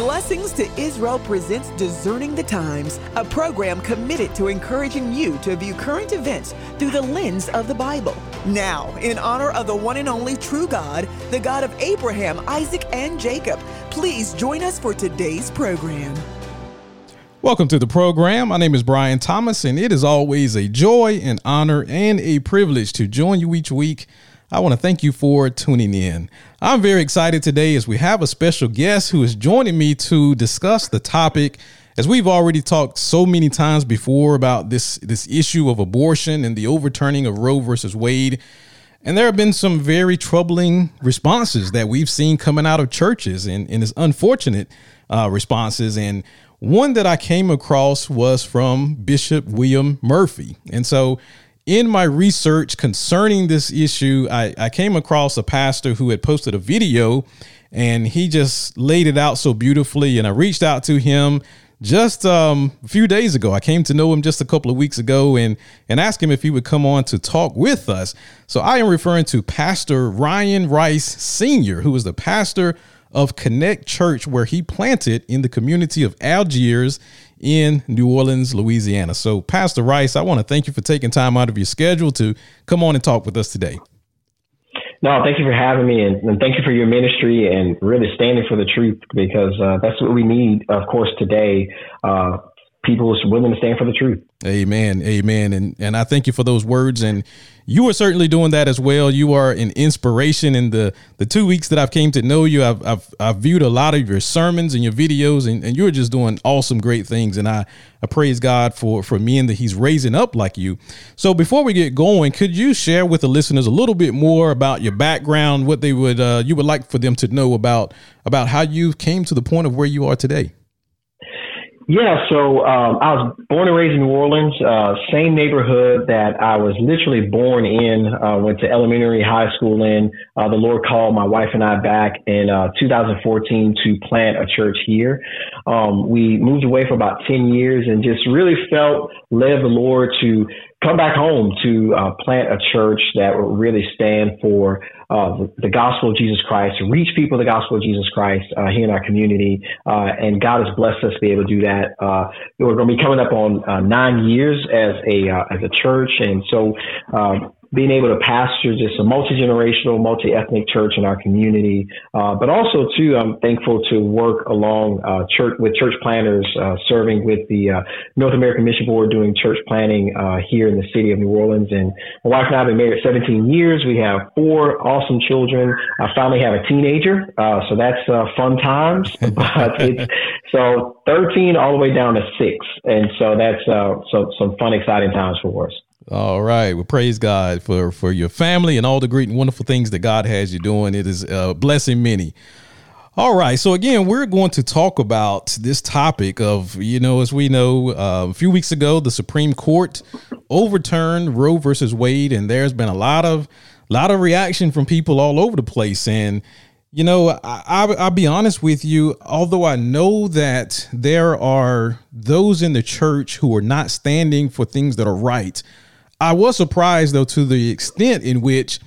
Blessings to Israel presents Discerning the Times, a program committed to encouraging you to view current events through the lens of the Bible. Now, in honor of the one and only true God, the God of Abraham, Isaac, and Jacob, please join us for today's program. Welcome to the program. My name is Brian Thomas, and it is always a joy, an honor, and a privilege to join you each week I want to thank you for tuning in. I'm very excited today as we have a special guest who is joining me to discuss the topic. As we've already talked so many times before about this, this issue of abortion and the overturning of Roe versus Wade. And there have been some very troubling responses that we've seen coming out of churches and, and it's unfortunate uh, responses. And one that I came across was from Bishop William Murphy. And so in my research concerning this issue, I, I came across a pastor who had posted a video and he just laid it out so beautifully. And I reached out to him just um, a few days ago. I came to know him just a couple of weeks ago and and asked him if he would come on to talk with us. So I am referring to Pastor Ryan Rice Sr., who is the pastor of Connect Church, where he planted in the community of Algiers in New Orleans, Louisiana. So, Pastor Rice, I want to thank you for taking time out of your schedule to come on and talk with us today. No, thank you for having me, and, and thank you for your ministry and really standing for the truth because uh, that's what we need, of course, today. Uh, people willing to stand for the truth. Amen. Amen. And and I thank you for those words. And you are certainly doing that as well. You are an inspiration in the the two weeks that I've came to know you. I've I've, I've viewed a lot of your sermons and your videos, and, and you're just doing awesome, great things. And I, I praise God for for men that He's raising up like you. So before we get going, could you share with the listeners a little bit more about your background, what they would uh, you would like for them to know about about how you came to the point of where you are today? Yeah, so um, I was born and raised in New Orleans, uh, same neighborhood that I was literally born in. Uh, went to elementary, high school in. Uh, the Lord called my wife and I back in uh, 2014 to plant a church here. Um, we moved away for about 10 years and just really felt led the Lord to come back home to uh, plant a church that would really stand for uh, the, gospel of Jesus Christ, to reach people the gospel of Jesus Christ uh, here in our community. Uh, and God has blessed us to be able to do that. Uh, we're going to be coming up on uh, nine years as a as a church, and so um, being able to pastor just a multi-generational, multi-ethnic church in our community, uh, but also too, I'm thankful to work along uh, church with church planters, uh, serving with the uh, North American Mission Board, doing church planting uh, here in the city of New Orleans. And my wife and I have been married 17 years. We have four awesome children. I finally have a teenager, uh, so that's fun times. but it's so 13 all the way down to six, and so that's so some fun, exciting times for us. All right. Well, praise God for for your family and all the great and wonderful things that God has you doing. It is uh, blessing many. All right. So again, we're going to talk about this topic of you know, as we know, uh, a few weeks ago, the Supreme Court overturned Roe versus Wade, and there's been a lot of lot of reaction from people all over the place. And you know, I, I, I'll be honest with you. Although I know that there are those in the church who are not standing for things that are right I was surprised though to the extent in which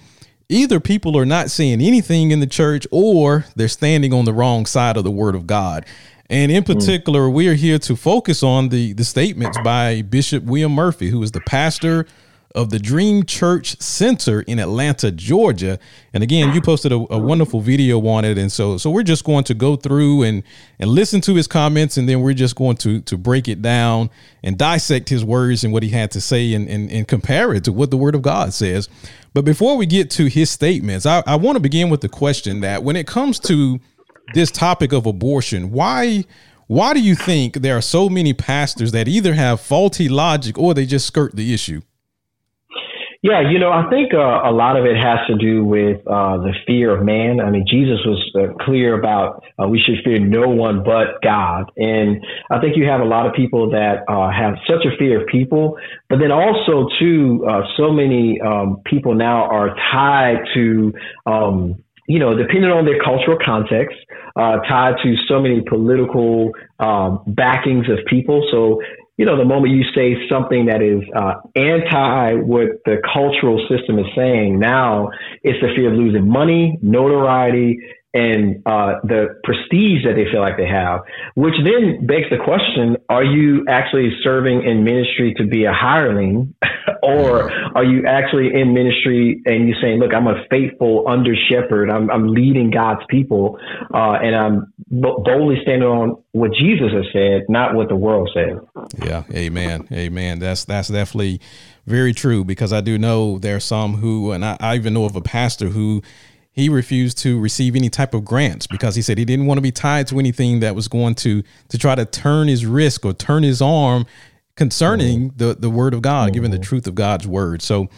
either people are not seeing anything in the church or they're standing on the wrong side of the word of God. And in hmm. particular, mm. we are here to focus on the the statements by Bishop William Murphy, who is the pastor of the Dream Church Center in Atlanta, Georgia. And again, you posted a, a, wonderful video on it, and so so we're just going to go through and and listen to his comments, and then we're just going to to break it down and dissect his words and what he had to say, and and, and compare it to what the Word of God says. But before we get to his statements, I, I want to begin with the question that when it comes to this topic of abortion, why why do you think there are so many pastors that either have faulty logic or they just skirt the issue? Yeah, you know, I think uh, a lot of it has to do with uh, the fear of man. I mean, Jesus was uh, clear about uh, we should fear no one but God. And I think you have a lot of people that uh, have such a fear of people, but then also, too, uh, so many um, people now are tied to, um, you know, depending on their cultural context, uh, tied to so many political um, backings of people. So you know, the moment you say something that is uh, anti what the cultural system is saying, now it's the fear of losing money, notoriety, and uh, the prestige that they feel like they have, which then begs the question: Are you actually serving in ministry to be a hireling, or are you actually in ministry and you're saying, "Look, I'm a faithful under shepherd. I'm, I'm leading God's people, uh, and I'm boldly standing on what Jesus has said, not what the world says." Yeah, Amen, Amen. That's that's definitely very true because I do know there are some who, and I, I even know of a pastor who he refused to receive any type of grants because he said he didn't want to be tied to anything that was going to to try to turn his risk or turn his arm concerning mm-hmm. the the word of God, mm-hmm. given the truth of God's word. So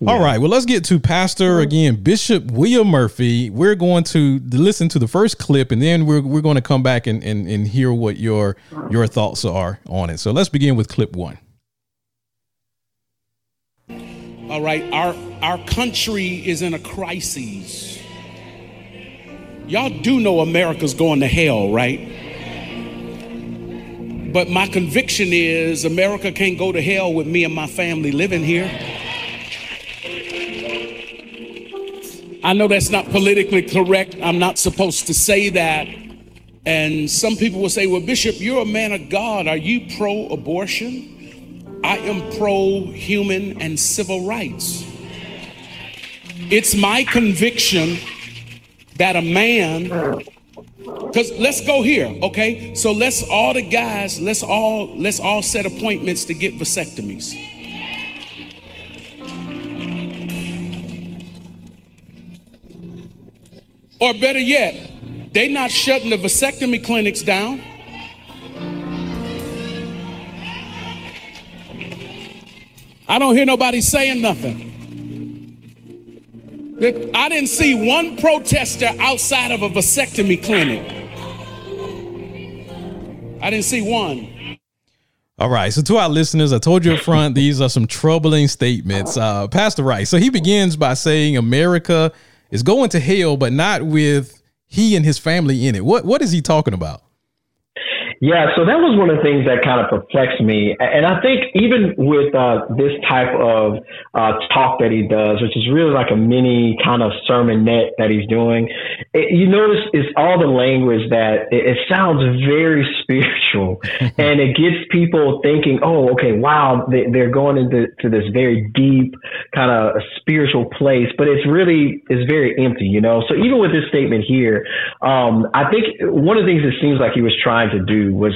yeah. All right. Well, let's get to Pastor again, Bishop William Murphy. We're going to listen to the first clip, and then we're we're going to come back and, and, and hear what your your thoughts are on it. So let's begin with clip one. All right, our our country is in a crisis. Y'all do know America's going to hell, right? But my conviction is America can't go to hell with me and my family living here. I know that's not politically correct. I'm not supposed to say that. And some people will say, Well, Bishop, you're a man of God. Are you pro abortion? I am pro human and civil rights. It's my conviction that a man, because let's go here, okay? So let's all the guys, let's all let's all set appointments to get vasectomies. Or better yet, they not shutting the vasectomy clinics down. I don't hear nobody saying nothing. I didn't see one protester outside of a vasectomy clinic. I didn't see one. All right. So, to our listeners, I told you up front, these are some troubling statements. Uh, Pastor Rice. So, he begins by saying America is going to hell, but not with he and his family in it. What What is he talking about? Yeah, so that was one of the things that kind of perplexed me. And I think even with uh, this type of uh, talk that he does, which is really like a mini kind of sermonette that he's doing, it, you notice it's all the language that it, it sounds very spiritual and it gets people thinking, oh, okay, wow, they, they're going into to this very deep kind of spiritual place, but it's really it's very empty, you know? So even with this statement here, um, I think one of the things it seems like he was trying to do was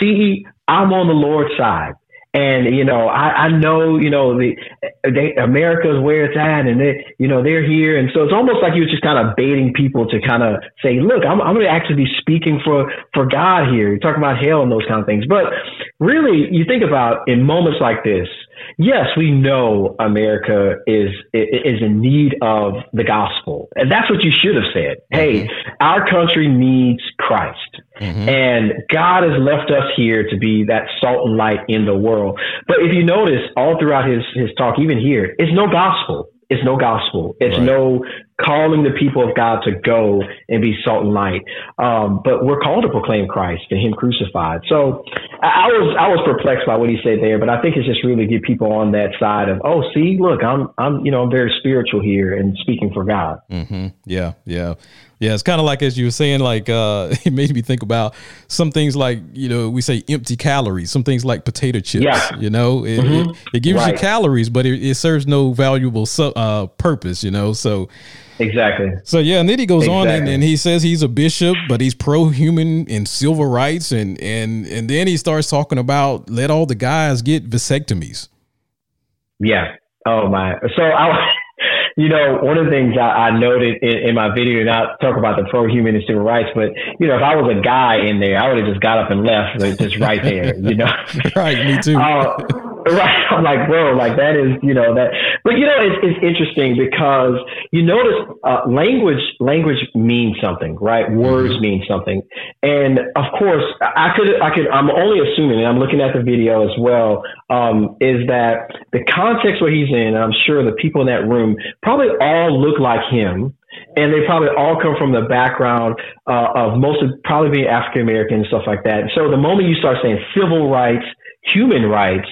see, I'm on the Lord's side. And you know, I, I know you know the they, America is where it's at, and they you know they're here, and so it's almost like he was just kind of baiting people to kind of say, look, I'm I'm going to actually be speaking for for God here. You're talking about hell and those kind of things, but really, you think about in moments like this, yes, we know America is is in need of the gospel, and that's what you should have said. Hey, mm-hmm. our country needs Christ, mm-hmm. and God has left us here to be that salt and light in the world. But if you notice, all throughout his his talk, even here, it's no gospel. It's no gospel. It's right. no calling the people of God to go and be salt and light. Um, but we're called to proclaim Christ and Him crucified. So I, I, was I was perplexed by what he said there, but I think it's just really get people on that side of oh, see, look, I'm I'm you know I'm very spiritual here and speaking for God. Mm-hmm. Yeah, yeah. Yeah, it's kind of like as you were saying, like uh, it made me think about some things like you know we say empty calories, some things like potato chips. Yeah. You know, it, mm-hmm. it, it gives right. you calories, but it, it serves no valuable uh, purpose. You know, so Exactly. So yeah, and then he goes exactly. on and, and, he says he's a bishop, but he's pro-human and civil rights, and and and then he starts talking about let all the guys get vasectomies. Yeah. Oh my. So I. You know, one of the things I, I noted in, in, my video, not talk about the pro-human and civil rights, but you know, if I was a guy in there, I would have just got up and left, just right there. You know, right? Me too. Uh, Right. I'm like, bro, like that is, you know, that, but you know, it's, it's interesting because you notice, uh, language, language means something, right? Words mm-hmm. mean something. And of course, I could, I could, I'm only assuming, and I'm looking at the video as well, um, is that the context where he's in, I'm sure the people in that room probably all look like him and they probably all come from the background uh, of most of probably being African American and stuff like that. So the moment you start saying civil rights, human rights,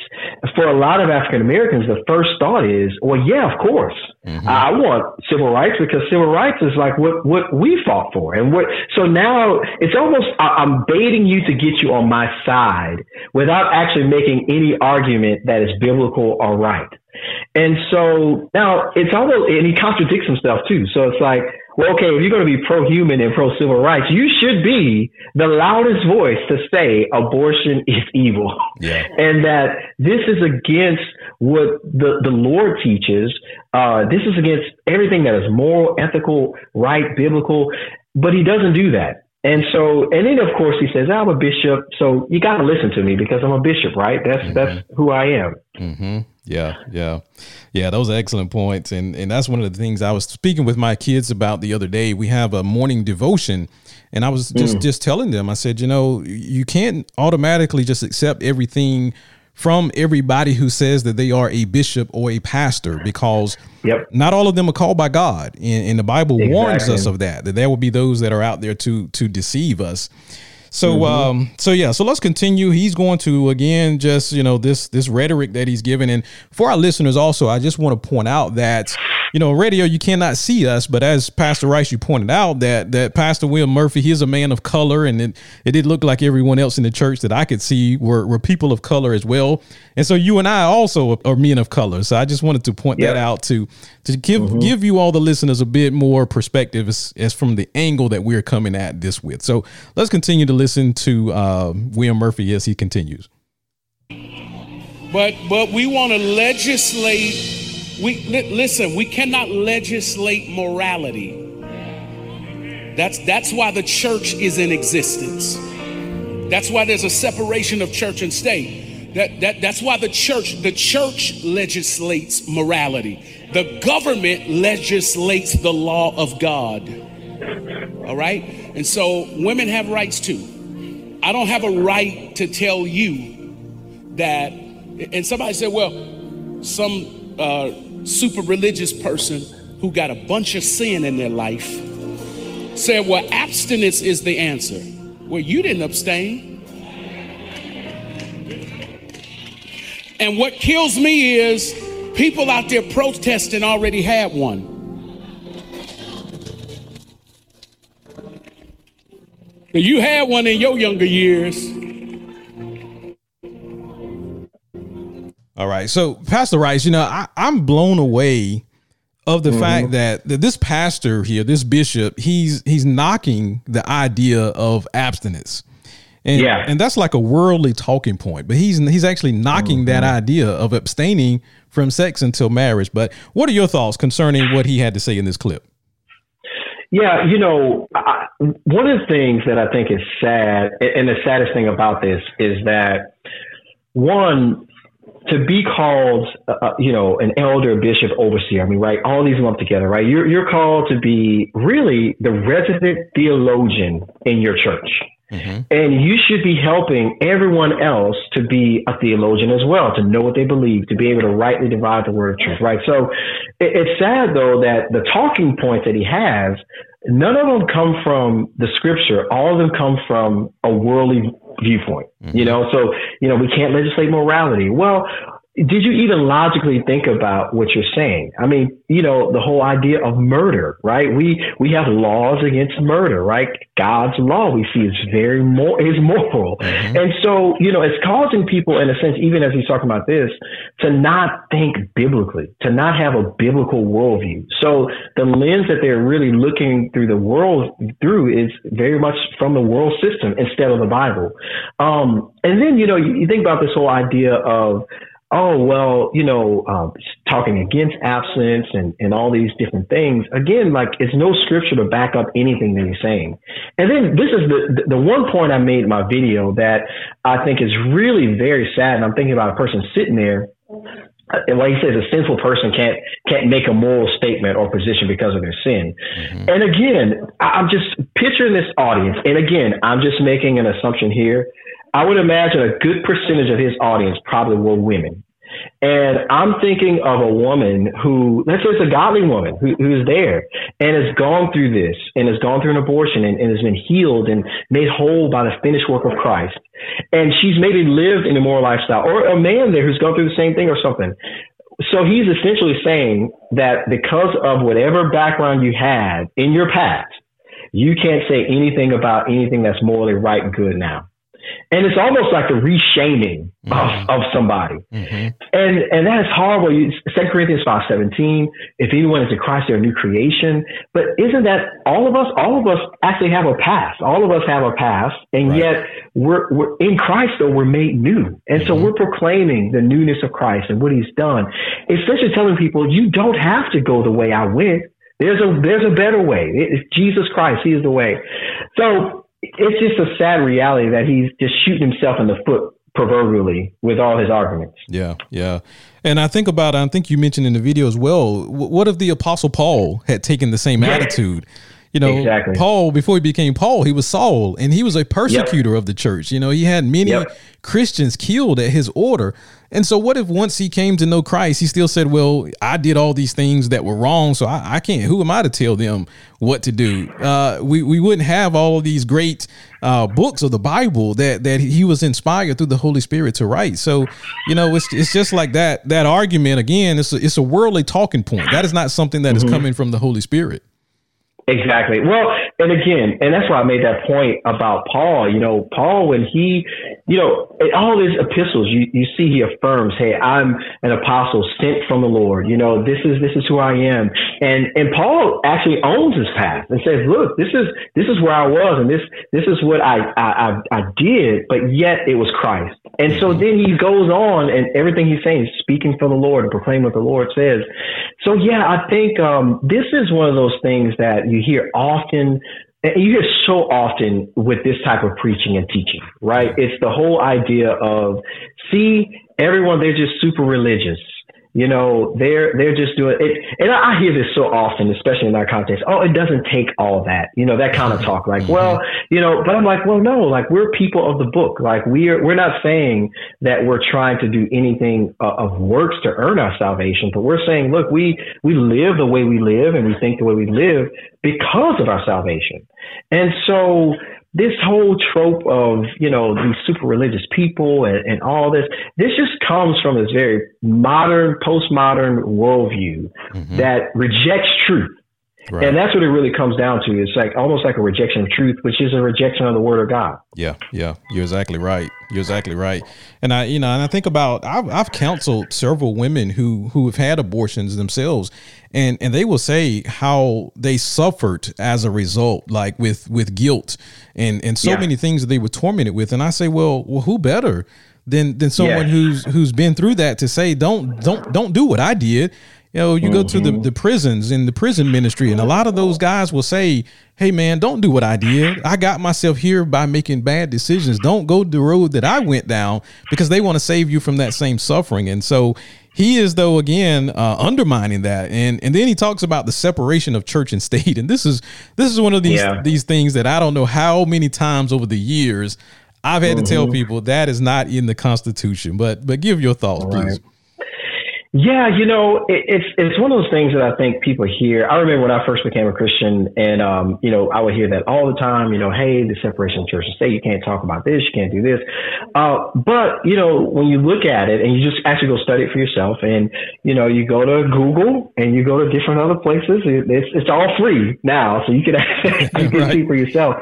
for a lot of African Americans, the first thought is, well, yeah, of course. Mm-hmm. I want civil rights because civil rights is like what, what we fought for. And what, so now it's almost, I'm baiting you to get you on my side without actually making any argument that is biblical or right. And so now it's almost, and he contradicts himself too. So it's like, well, okay, if you're going to be pro-human and pro-civil rights, you should be the loudest voice to say abortion is evil, yeah. and that this is against what the the Lord teaches. Uh, this is against everything that is moral, ethical, right, biblical. But He doesn't do that. And so, and then of course he says, "I'm a bishop, so you got to listen to me because I'm a bishop, right? That's mm-hmm. that's who I am." Mm-hmm. Yeah, yeah, yeah. Those are excellent points, and and that's one of the things I was speaking with my kids about the other day. We have a morning devotion, and I was just mm. just telling them. I said, you know, you can't automatically just accept everything from everybody who says that they are a bishop or a pastor because yep. not all of them are called by God. And, and the Bible exactly. warns us of that, that there will be those that are out there to to deceive us. So mm-hmm. um so yeah, so let's continue. He's going to again just, you know, this this rhetoric that he's given and for our listeners also, I just want to point out that you know, radio you cannot see us, but as Pastor Rice you pointed out that that Pastor William Murphy, he is a man of color and it, it did look like everyone else in the church that I could see were were people of color as well. And so you and I also are men of color. So I just wanted to point that out to to give mm-hmm. give you all the listeners a bit more perspective as, as from the angle that we're coming at this with. So let's continue to listen to uh, William Murphy as he continues. But but we want to legislate. We li- listen. We cannot legislate morality. That's that's why the church is in existence. That's why there's a separation of church and state. That, that, that's why the church, the church legislates morality. The government legislates the law of God. All right? And so women have rights too. I don't have a right to tell you that, and somebody said, well, some uh, super religious person who got a bunch of sin in their life said, well, abstinence is the answer. Well, you didn't abstain. And what kills me is people out there protesting already had one. You had one in your younger years. All right. So, Pastor Rice, you know, I, am blown away of the mm-hmm. fact that, that this pastor here, this bishop, he's he's knocking the idea of abstinence. And, yeah. and that's like a worldly talking point, but he's he's actually knocking mm-hmm. that idea of abstaining from sex until marriage. But what are your thoughts concerning what he had to say in this clip? Yeah, you know, I, one of the things that I think is sad, and the saddest thing about this is that one, to be called, uh, uh you know, an elder, bishop, overseer. I mean, right? All these lump together, right? You're you're called to be really the resident theologian in your church. Mm-hmm. And you should be helping everyone else to be a theologian as well, to know what they believe, to be able to rightly divide the word of truth, right? So it, it's sad though that the talking points that he has, none of them come from the scripture. All of them come from a worldly viewpoint, mm-hmm. you know? So, you know, we can't legislate morality. Well, did you even logically think about what you're saying? I mean, you know, the whole idea of murder, right? We we have laws against murder, right? God's law we see is very more is moral, mm-hmm. and so you know, it's causing people, in a sense, even as he's talking about this, to not think biblically, to not have a biblical worldview. So the lens that they're really looking through the world through is very much from the world system instead of the Bible. Um, and then you know, you, you think about this whole idea of oh well you know um, talking against absence and, and all these different things again like it's no scripture to back up anything that he's saying and then this is the the one point i made in my video that i think is really very sad and i'm thinking about a person sitting there and like he says, a sinful person can't can't make a moral statement or position because of their sin. Mm-hmm. And again, I'm just picturing this audience. And again, I'm just making an assumption here I would imagine a good percentage of his audience probably were women. And I'm thinking of a woman who, let's say it's a godly woman who, who's there and has gone through this and has gone through an abortion and, and has been healed and made whole by the finished work of Christ. And she's maybe lived in a moral lifestyle or a man there who's gone through the same thing or something. So he's essentially saying that because of whatever background you had in your past, you can't say anything about anything that's morally right and good now and it's almost like a reshaming mm-hmm. of, of somebody. Mm-hmm. And and that is horrible. Second Corinthians five seventeen. If anyone is in Christ, they're a new creation. But isn't that all of us? All of us actually have a past. All of us have a past, and right. yet we're we're in Christ. Though we're made new, and mm-hmm. so we're proclaiming the newness of Christ and what He's done. Essentially, telling people you don't have to go the way I went. There's a there's a better way. It's Jesus Christ. He is the way. So it's just a sad reality that he's just shooting himself in the foot proverbially with all his arguments. Yeah, yeah. And I think about, I think you mentioned in the video as well, what if the Apostle Paul had taken the same attitude? You know, exactly. Paul, before he became Paul, he was Saul and he was a persecutor yep. of the church. You know, he had many yep. Christians killed at his order. And so, what if once he came to know Christ, he still said, Well, I did all these things that were wrong, so I, I can't. Who am I to tell them what to do? Uh, we, we wouldn't have all of these great uh, books of the Bible that, that he was inspired through the Holy Spirit to write. So, you know, it's, it's just like that that argument again, it's a, it's a worldly talking point. That is not something that mm-hmm. is coming from the Holy Spirit. Exactly. Well, and again, and that's why I made that point about Paul. You know, Paul, when he, you know, in all his epistles, you, you see he affirms, "Hey, I'm an apostle sent from the Lord." You know, this is this is who I am, and and Paul actually owns his past and says, "Look, this is this is where I was, and this this is what I I I, I did, but yet it was Christ." And so then he goes on, and everything he's saying is speaking for the Lord and proclaiming what the Lord says. So yeah, I think um, this is one of those things that you hear often And you hear so often with this type of preaching and teaching, right? It's the whole idea of see everyone they're just super religious you know, they're they're just doing it. And I hear this so often, especially in our context. Oh, it doesn't take all that. You know, that kind of talk. Like, well, you know, but I'm like, well, no. Like, we're people of the book. Like, we're we're not saying that we're trying to do anything uh, of works to earn our salvation, but we're saying, look, we we live the way we live and we think the way we live because of our salvation. And so this whole trope of you know these super religious people and, and all this this just comes from this very modern postmodern worldview mm-hmm. that rejects truth Right. And that's what it really comes down to. It's like almost like a rejection of truth, which is a rejection of the word of God. Yeah, yeah, you're exactly right. You're exactly right. And I, you know, and I think about I've, I've counseled several women who who have had abortions themselves, and and they will say how they suffered as a result, like with with guilt and and so yeah. many things that they were tormented with. And I say, well, well, who better? Than, than someone yeah. who's who's been through that to say don't don't don't do what I did you know, you mm-hmm. go to the, mm-hmm. the prisons in the prison ministry, and a lot of those guys will say, Hey man, don't do what I did. I got myself here by making bad decisions. Don't go the road that I went down because they want to save you from that same suffering. And so he is though again uh, undermining that and and then he talks about the separation of church and state and this is this is one of these yeah. these things that I don't know how many times over the years I've had mm-hmm. to tell mm-hmm. people that is not in the constitution but but give your thoughts please yeah, you know, it, it's it's one of those things that I think people hear. I remember when I first became a Christian, and um, you know, I would hear that all the time. You know, hey, the separation of church and state. You can't talk about this. You can't do this. Uh, but you know, when you look at it and you just actually go study it for yourself, and you know, you go to Google and you go to different other places. It's it's all free now, so you can you can right. see for yourself.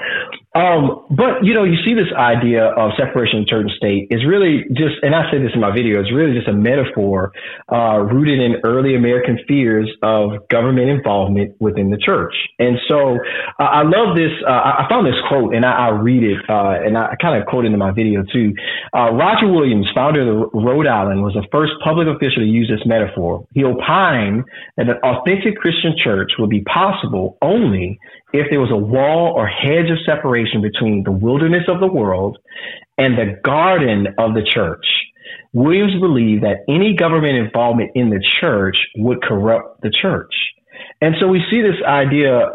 Um, but you know, you see this idea of separation of church and state is really just, and I say this in my video, it's really just a metaphor uh, rooted in early American fears of government involvement within the church. And so uh, I love this. Uh, I found this quote, and I, I read it, uh, and I kind of quote it in my video too. Uh, Roger Williams, founder of Rhode Island, was the first public official to use this metaphor. He opined that an authentic Christian church would be possible only if there was a wall or hedge of separation between the wilderness of the world and the garden of the church. Williams believed that any government involvement in the church would corrupt the church. And so we see this idea,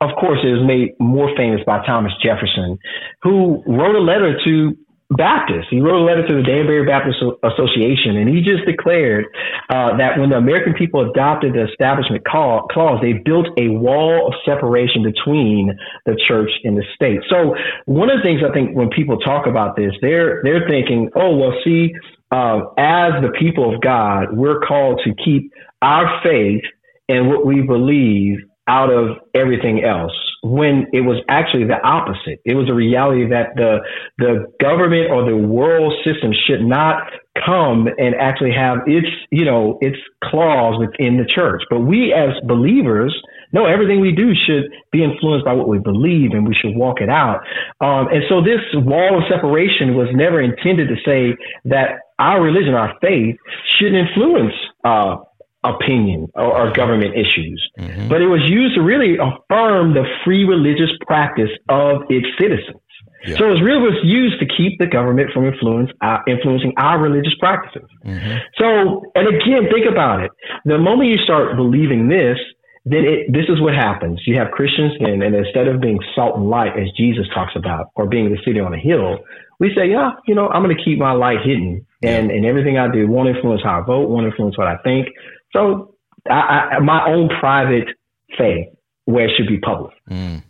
of course, it was made more famous by Thomas Jefferson, who wrote a letter to Baptist. He wrote a letter to the Danbury Baptist Association, and he just declared uh, that when the American people adopted the Establishment Clause, they built a wall of separation between the church and the state. So one of the things I think when people talk about this, they're they're thinking, oh well, see, uh, as the people of God, we're called to keep our faith and what we believe out of everything else when it was actually the opposite. It was a reality that the the government or the world system should not come and actually have its you know its claws within the church. But we as believers know everything we do should be influenced by what we believe, and we should walk it out. Um, and so this wall of separation was never intended to say that our religion, our faith, should influence uh, opinion or, or government issues, mm-hmm. but it was used to really affirm the free religious practice of its citizens. Yeah. So it was really was used to keep the government from influence, uh, influencing our religious practices. Mm-hmm. So, and again, think about it. The moment you start believing this, then it, this is what happens. You have Christians, and, and instead of being salt and light, as Jesus talks about, or being the city on a hill, we say, yeah, you know, I'm going to keep my light hidden, and and everything I do won't influence how I vote, won't influence what I think. So, I, I, my own private thing where it should be public. Mm.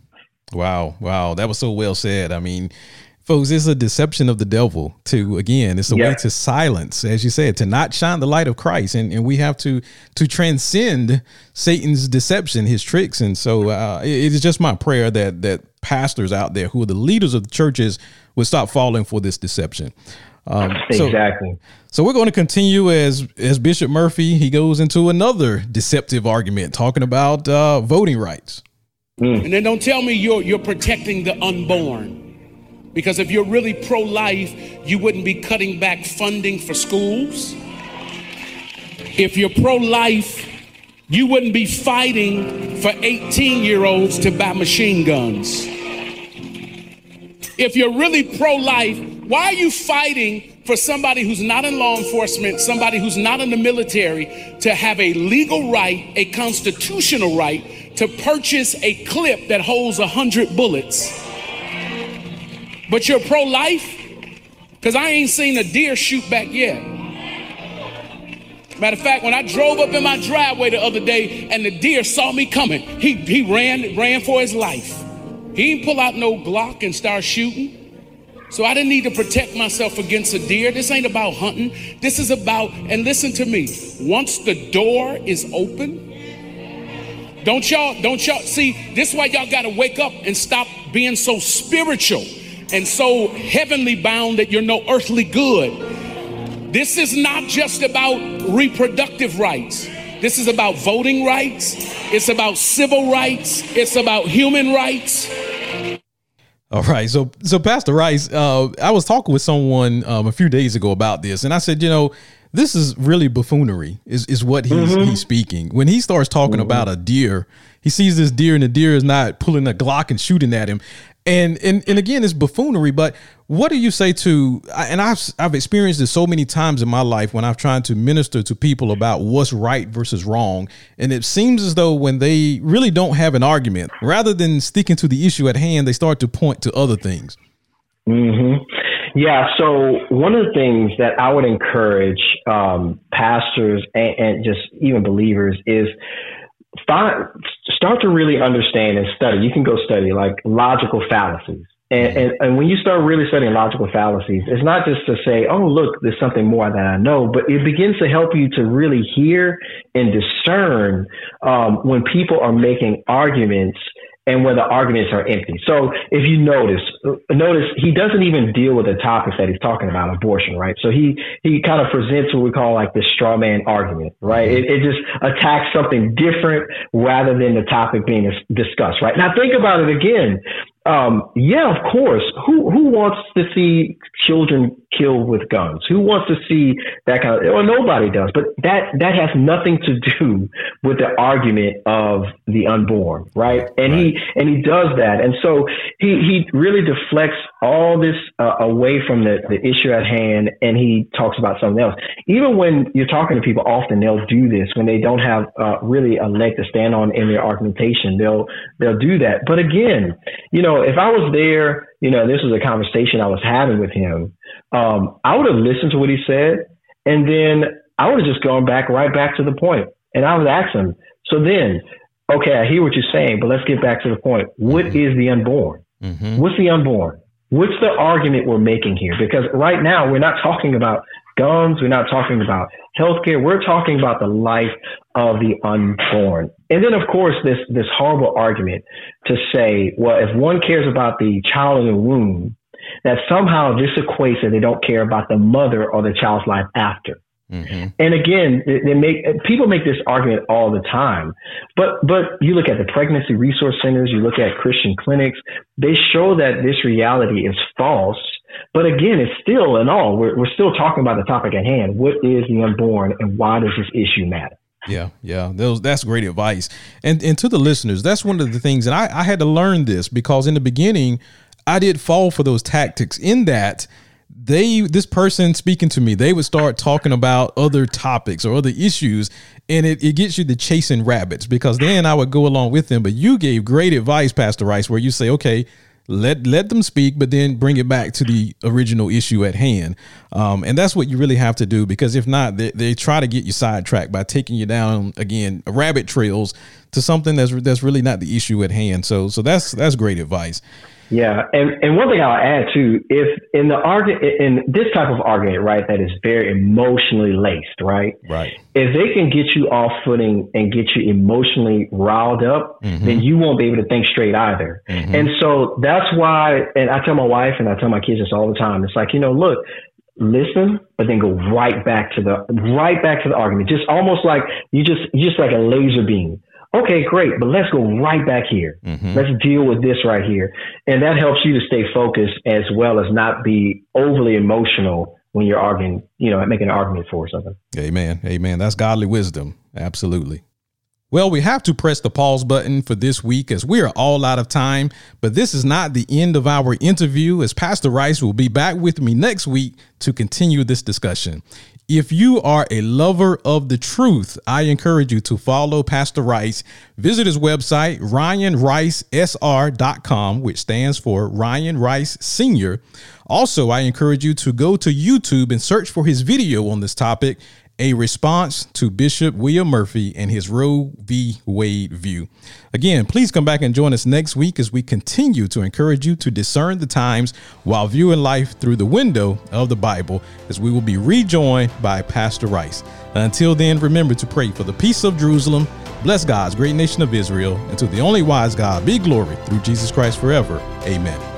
Wow, wow, that was so well said. I mean, folks it's a deception of the devil to again it's a yeah. way to silence as you said to not shine the light of christ and, and we have to to transcend satan's deception his tricks and so uh, it is just my prayer that that pastors out there who are the leaders of the churches would stop falling for this deception um, exactly. So, so we're going to continue as as Bishop Murphy he goes into another deceptive argument talking about uh, voting rights. Mm. And then don't tell me you're you're protecting the unborn. Because if you're really pro life, you wouldn't be cutting back funding for schools. If you're pro life, you wouldn't be fighting for 18 year olds to buy machine guns. If you're really pro life, why are you fighting for somebody who's not in law enforcement, somebody who's not in the military, to have a legal right, a constitutional right, to purchase a clip that holds 100 bullets? But you're pro life? Because I ain't seen a deer shoot back yet. Matter of fact, when I drove up in my driveway the other day and the deer saw me coming, he, he ran, ran for his life. He didn't pull out no Glock and start shooting. So I didn't need to protect myself against a deer. This ain't about hunting. This is about, and listen to me, once the door is open, don't y'all, don't y'all see, this is why y'all gotta wake up and stop being so spiritual and so heavenly bound that you're no earthly good. This is not just about reproductive rights. This is about voting rights. It's about civil rights. It's about human rights. All right, so so Pastor Rice, uh, I was talking with someone um, a few days ago about this, and I said, you know, this is really buffoonery. Is is what he's mm-hmm. he's speaking when he starts talking mm-hmm. about a deer. He sees this deer, and the deer is not pulling a Glock and shooting at him. And and and again, it's buffoonery. But what do you say to? And I've I've experienced this so many times in my life when I've tried to minister to people about what's right versus wrong, and it seems as though when they really don't have an argument, rather than sticking to the issue at hand, they start to point to other things. Hmm. Yeah. So one of the things that I would encourage um, pastors and, and just even believers is start start to really understand and study. You can go study like logical fallacies. And, and, and, when you start really studying logical fallacies, it's not just to say, oh, look, there's something more that I know, but it begins to help you to really hear and discern um, when people are making arguments and where the arguments are empty. So if you notice, notice he doesn't even deal with the topics that he's talking about, abortion, right? So he he kind of presents what we call like the straw man argument, right? It, it just attacks something different rather than the topic being discussed, right? Now think about it again. Um, yeah, of course. Who who wants to see children killed with guns? Who wants to see that kind of? Well, nobody does. But that that has nothing to do with the argument of the unborn, right? And right. he and he does that, and so he he really deflects all this uh, away from the the issue at hand, and he talks about something else. Even when you're talking to people, often they'll do this when they don't have uh, really a leg to stand on in their argumentation. They'll they'll do that. But again, you know, if I was there, you know, this was a conversation I was having with him, um, I would have listened to what he said, and then I would have just gone back right back to the point, and I would ask him. So then, okay, I hear what you're saying, but let's get back to the point. What mm-hmm. is the unborn? Mm-hmm. What's the unborn? What's the argument we're making here? Because right now we're not talking about guns. We're not talking about healthcare. We're talking about the life of the unborn. And then, of course, this, this horrible argument to say, well, if one cares about the child in the womb, that somehow this equates that they don't care about the mother or the child's life after. Mm-hmm. And again, they make people make this argument all the time. But but you look at the pregnancy resource centers, you look at Christian clinics, they show that this reality is false but again, it's still in all, we're, we're still talking about the topic at hand. What is the unborn and why does this issue matter? Yeah, yeah, those that's great advice. And and to the listeners, that's one of the things, and I, I had to learn this because in the beginning, I did fall for those tactics. In that, they this person speaking to me, they would start talking about other topics or other issues, and it, it gets you to chasing rabbits because then I would go along with them. But you gave great advice, Pastor Rice, where you say, okay, let let them speak but then bring it back to the original issue at hand. Um, and that's what you really have to do because if not they, they try to get you sidetracked by taking you down again rabbit trails to something that's that's really not the issue at hand. So so that's that's great advice yeah, and and one thing I'll add too, if in the argument in this type of argument, right, that is very emotionally laced, right, right, if they can get you off footing and get you emotionally riled up, mm-hmm. then you won't be able to think straight either. Mm-hmm. And so that's why, and I tell my wife and I tell my kids this all the time. It's like you know, look, listen, but then go right back to the right back to the argument. Just almost like you just just like a laser beam okay, great, but let's go right back here. Mm-hmm. Let's deal with this right here. And that helps you to stay focused as well as not be overly emotional when you're arguing, you know, making an argument for something. Amen. Amen. That's godly wisdom. Absolutely. Well, we have to press the pause button for this week as we are all out of time. But this is not the end of our interview, as Pastor Rice will be back with me next week to continue this discussion. If you are a lover of the truth, I encourage you to follow Pastor Rice. Visit his website, ryanricesr.com, which stands for Ryan Rice Sr. Also, I encourage you to go to YouTube and search for his video on this topic a response to Bishop William Murphy and his Roe v. Wade view. Again, please come back and join us next week as we continue to encourage you to discern the times while viewing life through the window of the Bible, as we will be rejoined by Pastor Rice. Until then, remember to pray for the peace of Jerusalem, bless God's great nation of Israel, and to the only wise God be glory through Jesus Christ forever. Amen.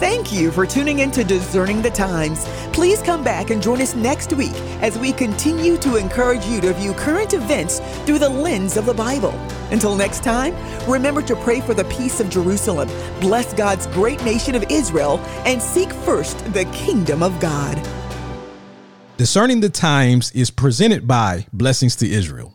Thank you for tuning in to Discerning the Times. Please come back and join us next week as we continue to encourage you to view current events through the lens of the Bible. Until next time, remember to pray for the peace of Jerusalem, bless God's great nation of Israel, and seek first the kingdom of God. Discerning the Times is presented by Blessings to Israel.